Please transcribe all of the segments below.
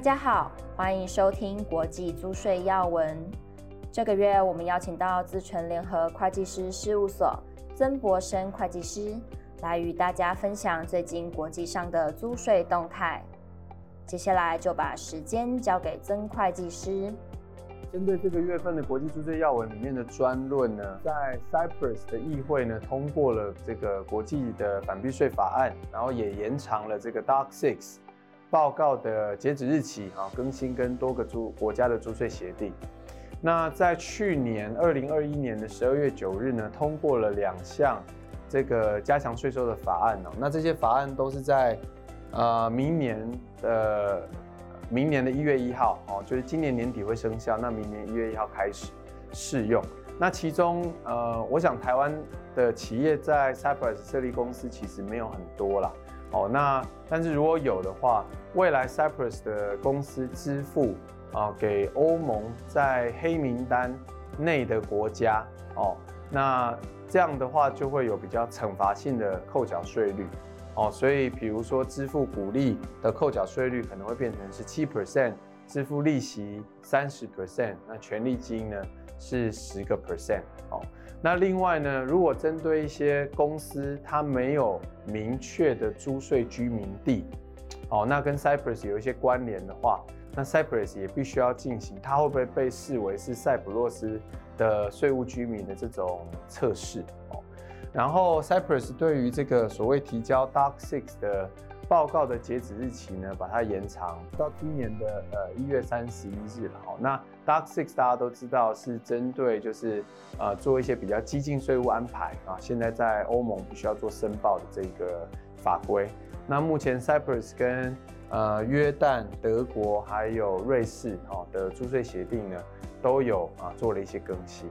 大家好，欢迎收听国际租税要闻。这个月我们邀请到自诚联合会计师事务所曾博生会计师来与大家分享最近国际上的租税动态。接下来就把时间交给曾会计师。针对这个月份的国际租税要闻里面的专论呢，在 Cyprus 的议会呢通过了这个国际的反避税法案，然后也延长了这个 Dark Six。报告的截止日期啊，更新跟多个租国家的租税协定。那在去年二零二一年的十二月九日呢，通过了两项这个加强税收的法案哦。那这些法案都是在呃明年的明年的一月一号哦，就是今年年底会生效。那明年一月一号开始适用。那其中呃，我想台湾的企业在 Cyprus 设立公司其实没有很多啦。哦，那但是如果有的话，未来 Cyprus 的公司支付啊给欧盟在黑名单内的国家哦，那这样的话就会有比较惩罚性的扣缴税率哦，所以比如说支付股利的扣缴税率可能会变成是七 percent，支付利息三十 percent，那权利金呢是十个 percent 哦。那另外呢，如果针对一些公司，它没有明确的租税居民地，哦，那跟 Cyprus 有一些关联的话，那 Cyprus 也必须要进行，它会不会被视为是塞浦路斯的税务居民的这种测试哦？然后 Cyprus 对于这个所谓提交 Dark Six 的报告的截止日期呢，把它延长到今年的呃一月三十一日了。哦，那 DAC 6大家都知道是针对就是呃做一些比较激进税务安排啊，现在在欧盟必须要做申报的这个法规。那目前 Cyprus 跟呃约旦、德国还有瑞士哦的租税协定呢，都有啊做了一些更新。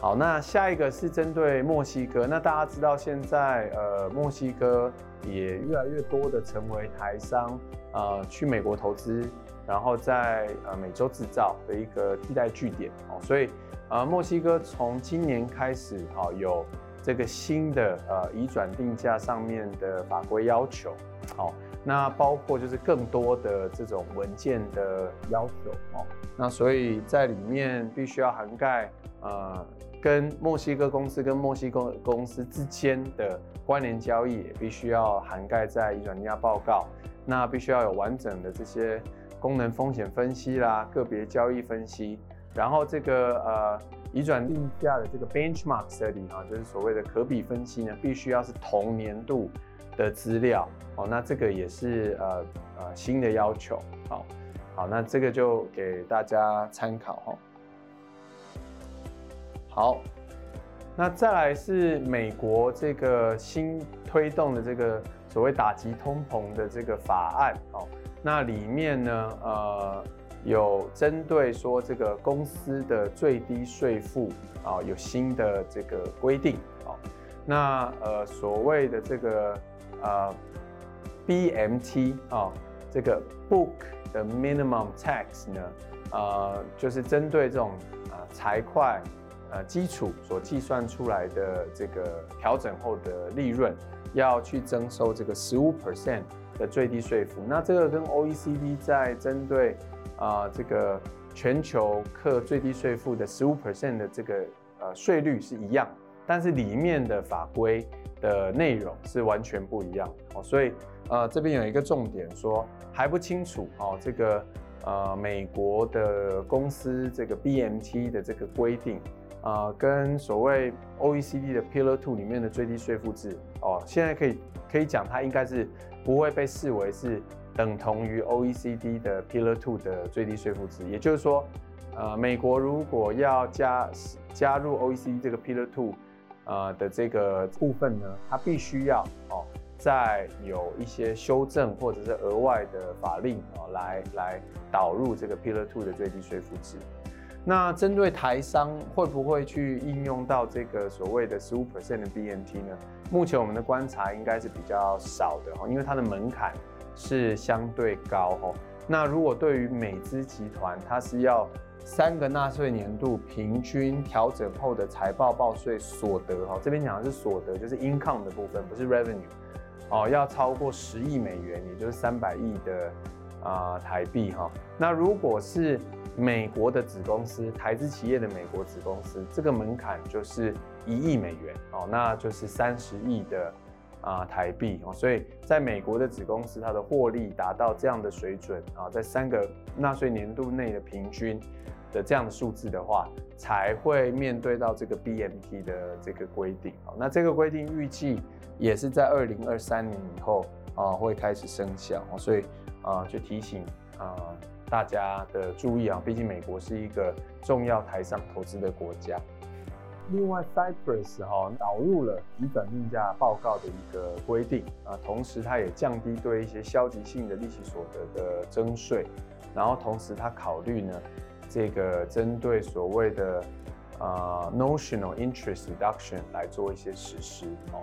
好，那下一个是针对墨西哥。那大家知道，现在呃，墨西哥也越来越多的成为台商呃去美国投资，然后在呃美洲制造的一个替代据点哦。所以呃，墨西哥从今年开始啊，有这个新的呃移转定价上面的法规要求。好，那包括就是更多的这种文件的要求哦。那所以在里面必须要涵盖呃。跟墨西哥公司跟墨西哥公司之间的关联交易也必须要涵盖在移转定价报告，那必须要有完整的这些功能风险分析啦、个别交易分析，然后这个呃移转定价的这个 benchmark study 啊，就是所谓的可比分析呢，必须要是同年度的资料。哦，那这个也是呃呃新的要求，好，好，那这个就给大家参考哈。好，那再来是美国这个新推动的这个所谓打击通膨的这个法案哦，那里面呢，呃，有针对说这个公司的最低税负啊，有新的这个规定哦，那呃，所谓的这个呃 BMT 啊，这个 Book 的 Minimum Tax 呢，呃，就是针对这种呃财会。呃，基础所计算出来的这个调整后的利润，要去征收这个十五 percent 的最低税负。那这个跟 OECD 在针对啊、呃、这个全球课最低税负的十五 percent 的这个呃税率是一样，但是里面的法规的内容是完全不一样哦。所以呃这边有一个重点说还不清楚哦，这个呃美国的公司这个 BMT 的这个规定。呃，跟所谓 OECD 的 Pillar Two 里面的最低税负制哦，现在可以可以讲，它应该是不会被视为是等同于 OECD 的 Pillar Two 的最低税负制。也就是说，呃，美国如果要加加入 OECD 这个 Pillar Two 呃的这个部分呢，它必须要哦再有一些修正或者是额外的法令哦来来导入这个 Pillar Two 的最低税负制。那针对台商会不会去应用到这个所谓的十五 percent 的 BNT 呢？目前我们的观察应该是比较少的哈，因为它的门槛是相对高哈。那如果对于美资集团，它是要三个纳税年度平均调整后的财报报税所得哈，这边讲的是所得，就是 income 的部分，不是 revenue。哦，要超过十亿美元，也就是三百亿的啊、台币哈。那如果是美国的子公司，台资企业的美国子公司，这个门槛就是一亿美元哦，那就是三十亿的啊台币哦。所以在美国的子公司，它的获利达到这样的水准啊，在三个纳税年度内的平均的这样的数字的话，才会面对到这个 BMT 的这个规定哦。那这个规定预计。也是在二零二三年以后啊会开始生效，所以啊就提醒啊大家的注意啊，毕竟美国是一个重要台商投资的国家。另外，Cyprus 哈导入了移转定价报告的一个规定啊，同时它也降低对一些消极性的利息所得的征税，然后同时它考虑呢这个针对所谓的啊 notional interest reduction 来做一些实施哦。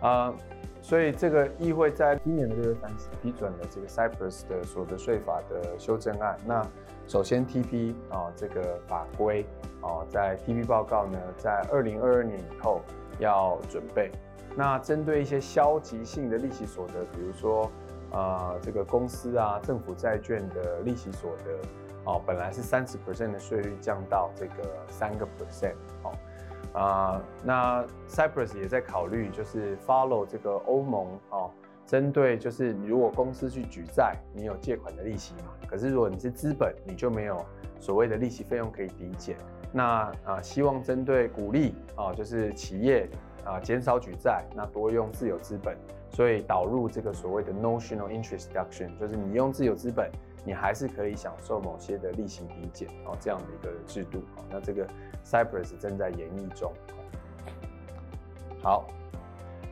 啊、所以这个议会在今年的六月三十批准了这个 Cyprus 的所得税法的修正案。那首先 TP 啊、这个法规啊、在 TP 报告呢，在二零二二年以后要准备。那针对一些消极性的利息所得，比如说啊、这个公司啊政府债券的利息所得啊、本来是三十 percent 的税率降到这个三个 percent 哦。啊、那 Cyprus 也在考虑，就是 follow 这个欧盟哦，针对就是你如果公司去举债，你有借款的利息嘛？可是如果你是资本，你就没有所谓的利息费用可以抵减。那啊、希望针对鼓励啊、就是企业啊、减少举债，那多用自有资本，所以导入这个所谓的 notional interest deduction，就是你用自有资本。你还是可以享受某些的利息抵减哦，这样的一个制度。那这个 Cyprus 正在研议中。好，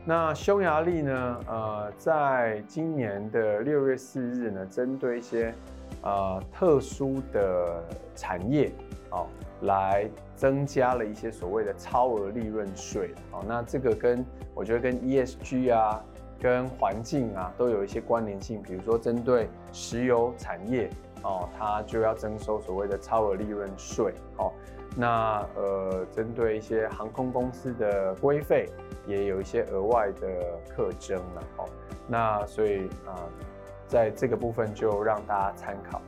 那匈牙利呢？呃，在今年的六月四日呢，针对一些呃特殊的产业哦，来增加了一些所谓的超额利润税。哦，那这个跟我觉得跟 ESG 啊。跟环境啊都有一些关联性，比如说针对石油产业哦，它就要征收所谓的超额利润税哦。那呃，针对一些航空公司的规费，也有一些额外的课征了哦。那所以啊、在这个部分就让大家参考。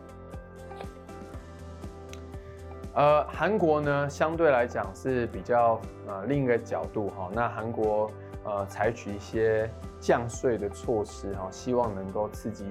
呃，韩国呢，相对来讲是比较呃另一个角度哈、哦。那韩国呃采取一些。降税的措施哈，希望能够刺激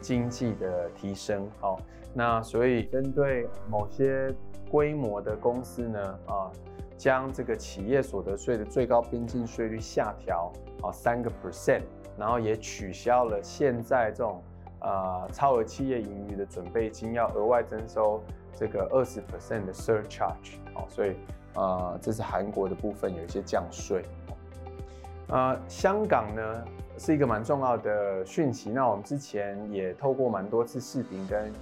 经济的提升。好，那所以针对某些规模的公司呢，啊，将这个企业所得税的最高边境税率下调啊三个 percent，然后也取消了现在这种啊超额企业盈余的准备金要额外征收这个二十 percent 的 surcharge。好，所以啊，这是韩国的部分有一些降税。呃，香港呢是一个蛮重要的讯息。那我们之前也透过蛮多次视频跟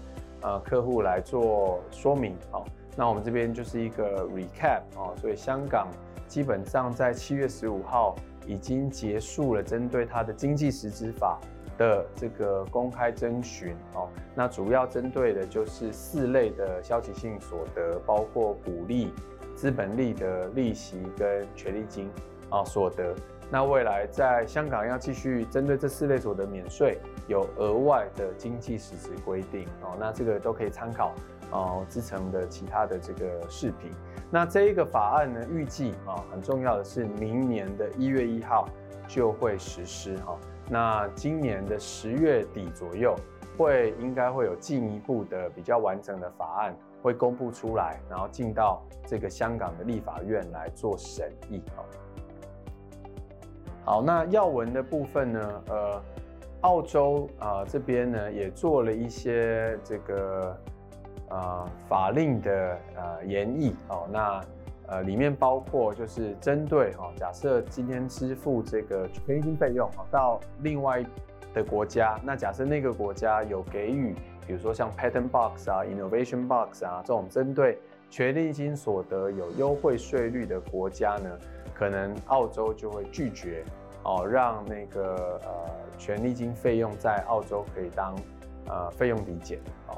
呃客户来做说明。好，那我们这边就是一个 recap 哦。所以香港基本上在七月十五号已经结束了针对它的经济实质法的这个公开征询哦。那主要针对的就是四类的消极性所得，包括股利、资本利得、利息跟权利金啊所得。那未来在香港要继续针对这四类所得免税，有额外的经济实质规定哦。那这个都可以参考哦，之前的其他的这个视频。那这一个法案呢，预计啊很重要的是，明年的一月一号就会实施哈。那今年的十月底左右，会应该会有进一步的比较完整的法案会公布出来，然后进到这个香港的立法院来做审议啊。好，那要闻的部分呢？呃，澳洲啊、这边呢也做了一些这个呃法令的呃研议哦。那呃里面包括就是针对、哦，假设今天支付这个权利金费用哦到另外的国家，那假设那个国家有给予，比如说像 Patent Box 啊、Innovation Box 啊这种针对权利金所得有优惠税率的国家呢，可能澳洲就会拒绝哦，让那个呃权利金费用在澳洲可以当呃费用抵减哦。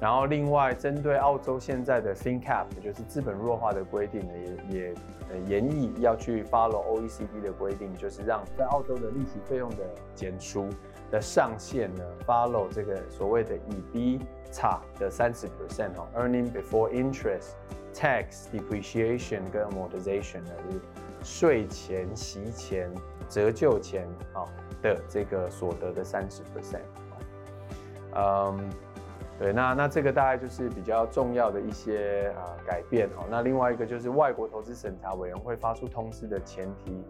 然后另外针对澳洲现在的 FinCap，就是资本弱化的规定呢，也也呃研议要去 follow OECD 的规定，就是让在澳洲的利息费用的减除的上限呢，follow 这个所谓的 EB 差的三十 percent 哦，Earning Before Interest、Tax、Depreciation 跟 Amortization 呢，就是税前、息前、折旧前啊的这个所得的三十 percent。嗯。对，那那这个大概就是比较重要的一些啊、改变哦。那另外一个就是外国投资审查委员会发出通知的前提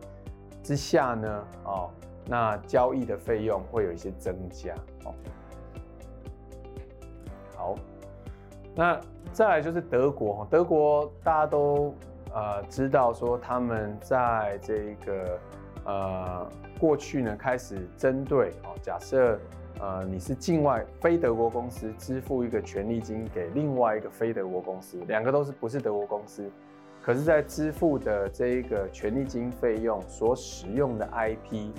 之下呢，哦，那交易的费用会有一些增加哦。好，那再来就是德国，德国大家都呃知道说他们在这个呃过去呢开始针对哦，假设。呃，你是境外非德国公司支付一个权利金给另外一个非德国公司，两个都是不是德国公司，可是，在支付的这一个权利金费用所使用的 IP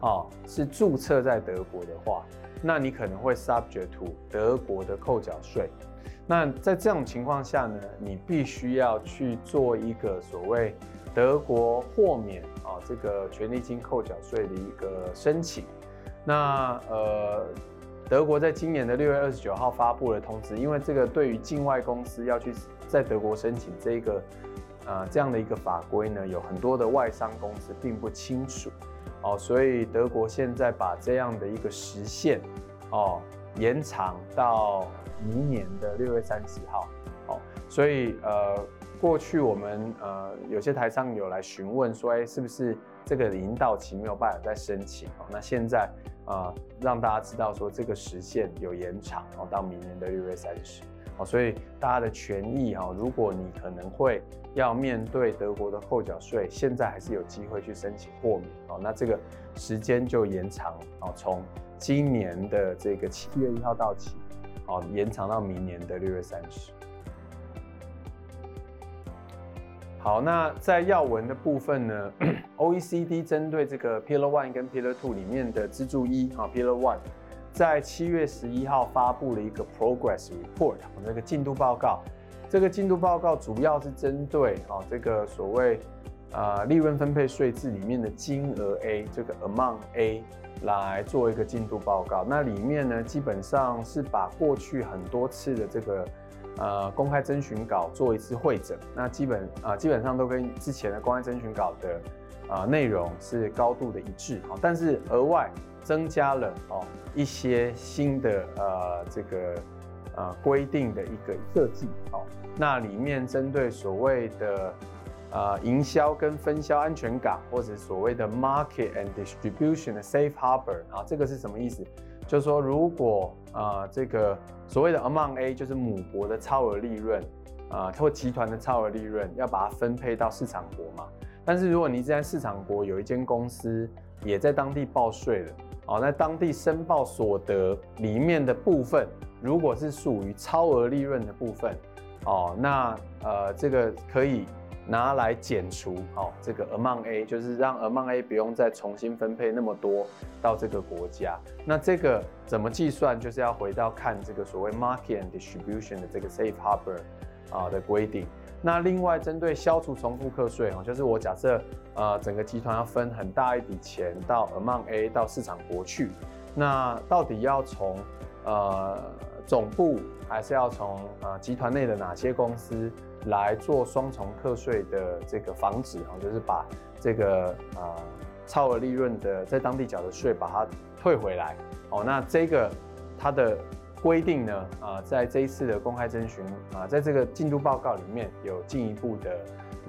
啊，是注册在德国的话，那你可能会 subject to 德国的扣缴税。那在这种情况下呢，你必须要去做一个所谓德国豁免啊这个权利金扣缴税的一个申请。那呃，德国在今年的六月二十九号发布了通知，因为这个对于境外公司要去在德国申请这个呃这样的一个法规呢，有很多的外商公司并不清楚哦，所以德国现在把这样的一个时限哦延长到明年的六月三十号哦，所以呃过去我们呃有些台商有来询问说，哎，是不是这个已经到期没有办法再申请哦？那现在。啊、让大家知道说这个时限有延长哦，到明年的六月三十哦，所以大家的权益哈，如果你可能会要面对德国的扣缴税，现在还是有机会去申请豁免哦，那这个时间就延长哦，从今年的这个七月一号到期哦，延长到明年的六月三十。好，那在要闻的部分呢，OECD 针对这个 Pillar One 跟 Pillar Two 里面的支柱一啊，Pillar One，在七月十一号发布了一个 Progress Report，这个进度报告。这个进度报告主要是针对啊这个所谓啊利润分配税制里面的金额 A，这个 Amount A 来做一个进度报告。那里面呢，基本上是把过去很多次的这个。呃，公开征询稿做一次会诊，那基本啊、基本上都跟之前的公开征询稿的啊内容是高度的一致，但是额外增加了哦一些新的呃这个呃规定的一个设计，哦，那里面针对所谓的呃营销跟分销安全港，或者所谓的 market and distribution 的 safe harbor 啊，这个是什么意思？就是说，如果、呃，这个所谓的 among A 就是母国的超额利润啊、呃，或集团的超额利润，要把它分配到市场国嘛。但是如果你在市场国有一间公司也在当地报税了，哦，那当地申报所得里面的部分，如果是属于超额利润的部分，哦，那呃，这个可以。拿来减除哦，这个 Amount A 就是让 Amount A 不用再重新分配那么多到这个国家。那这个怎么计算？就是要回到看这个所谓 Market and Distribution 的这个 Safe Harbor 啊的规定。那另外针对消除重复课税哦，就是我假设呃整个集团要分很大一笔钱到 Amount A 到市场国去，那到底要从呃总部还是要从呃集团内的哪些公司？来做双重课税的这个防止啊，就是把这个啊超额利润的在当地缴的税把它退回来哦。那这个它的规定呢啊，在这一次的公开征询啊，在这个进度报告里面有进一步的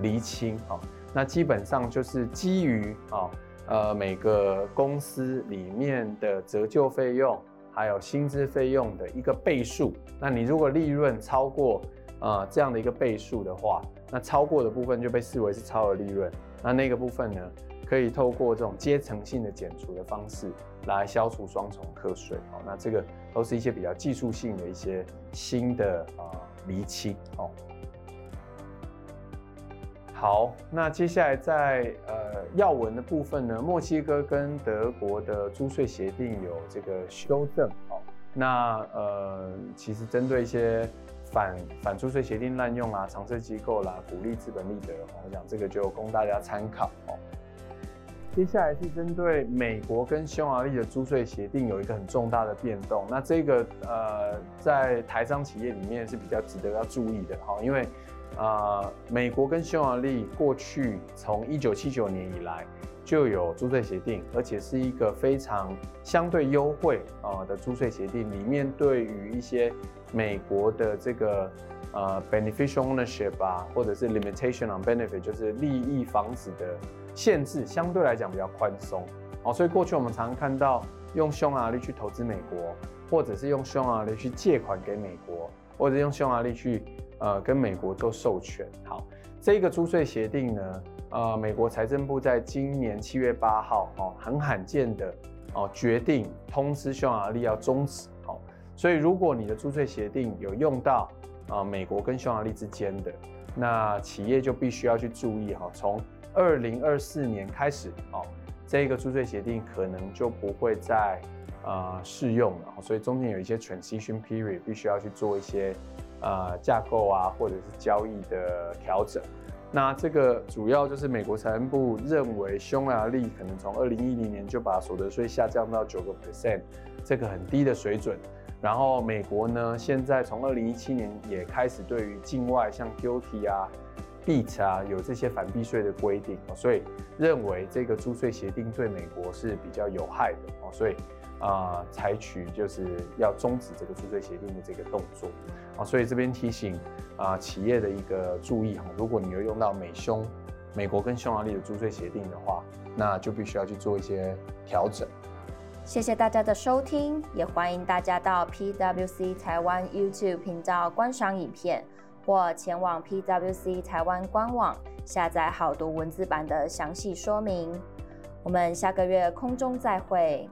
厘清啊。那基本上就是基于啊呃每个公司里面的折旧费用还有薪资费用的一个倍数。那你如果利润超过、呃，这样的一个倍数的话，那超过的部分就被视为是超额利润。那那个部分呢，可以透过这种阶层性的减除的方式来消除双重课税。哦，那这个都是一些比较技术性的一些新的啊厘清。哦，好，那接下来在呃要闻的部分呢，墨西哥跟德国的租税协定有这个修正。哦，那呃，其实针对一些反反租税协定滥用啊、常设机构啦、鼓励资本利得，我想这个就供大家参考哦。接下来是针对美国跟匈牙利的租税协定有一个很重大的变动，那这个呃在台商企业里面是比较值得要注意的哈，因为啊、美国跟匈牙利过去从一九七九年以来就有租税协定，而且是一个非常相对优惠啊的租税协定，里面对于一些美国的这个呃 beneficial ownership 啊，或者是 limitation on benefit，就是利益房子的。限制相对来讲比较宽松哦，所以过去我们常常看到用匈牙利去投资美国，或者是用匈牙利去借款给美国，或者用匈牙利去呃跟美国做授权。好，这个租税协定呢，呃，美国财政部在今年七月八号哦，很罕见的哦决定通知匈牙利要终止。哦，所以如果你的租税协定有用到啊、美国跟匈牙利之间的，那企业就必须要去注意哈，从二零二四年开始哦，这个租税协定可能就不会再呃适用了，所以中间有一些 transition period 必须要去做一些呃架构啊或者是交易的调整。那这个主要就是美国财政部认为匈牙利可能从二零一零年就把所得税下降到九个 percent，这个很低的水准。然后美国呢，现在从二零一七年也开始对于境外像 GILTI 啊。BEAT 啊，有这些反避税的规定，所以认为这个租税协定对美国是比较有害的哦，所以啊，采取就是要终止这个租税协定的这个动作啊，所以这边提醒啊企业的一个注意哈，如果你有用到美匈、美国跟匈牙利的租税协定的话，那就必须要去做一些调整。谢谢大家的收听，也欢迎大家到 PWC 台湾 YouTube 频道观赏影片。或前往 PWC 台湾官网下载好读文字版的详细说明。我们下个月空中再会。